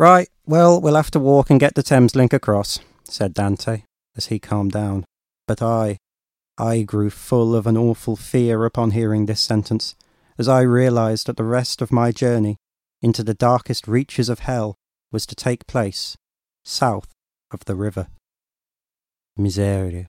Right, well, we'll have to walk and get the Thameslink across, said Dante, as he calmed down. But I, I grew full of an awful fear upon hearing this sentence, as I realized that the rest of my journey into the darkest reaches of hell was to take place south of the river. Miseria.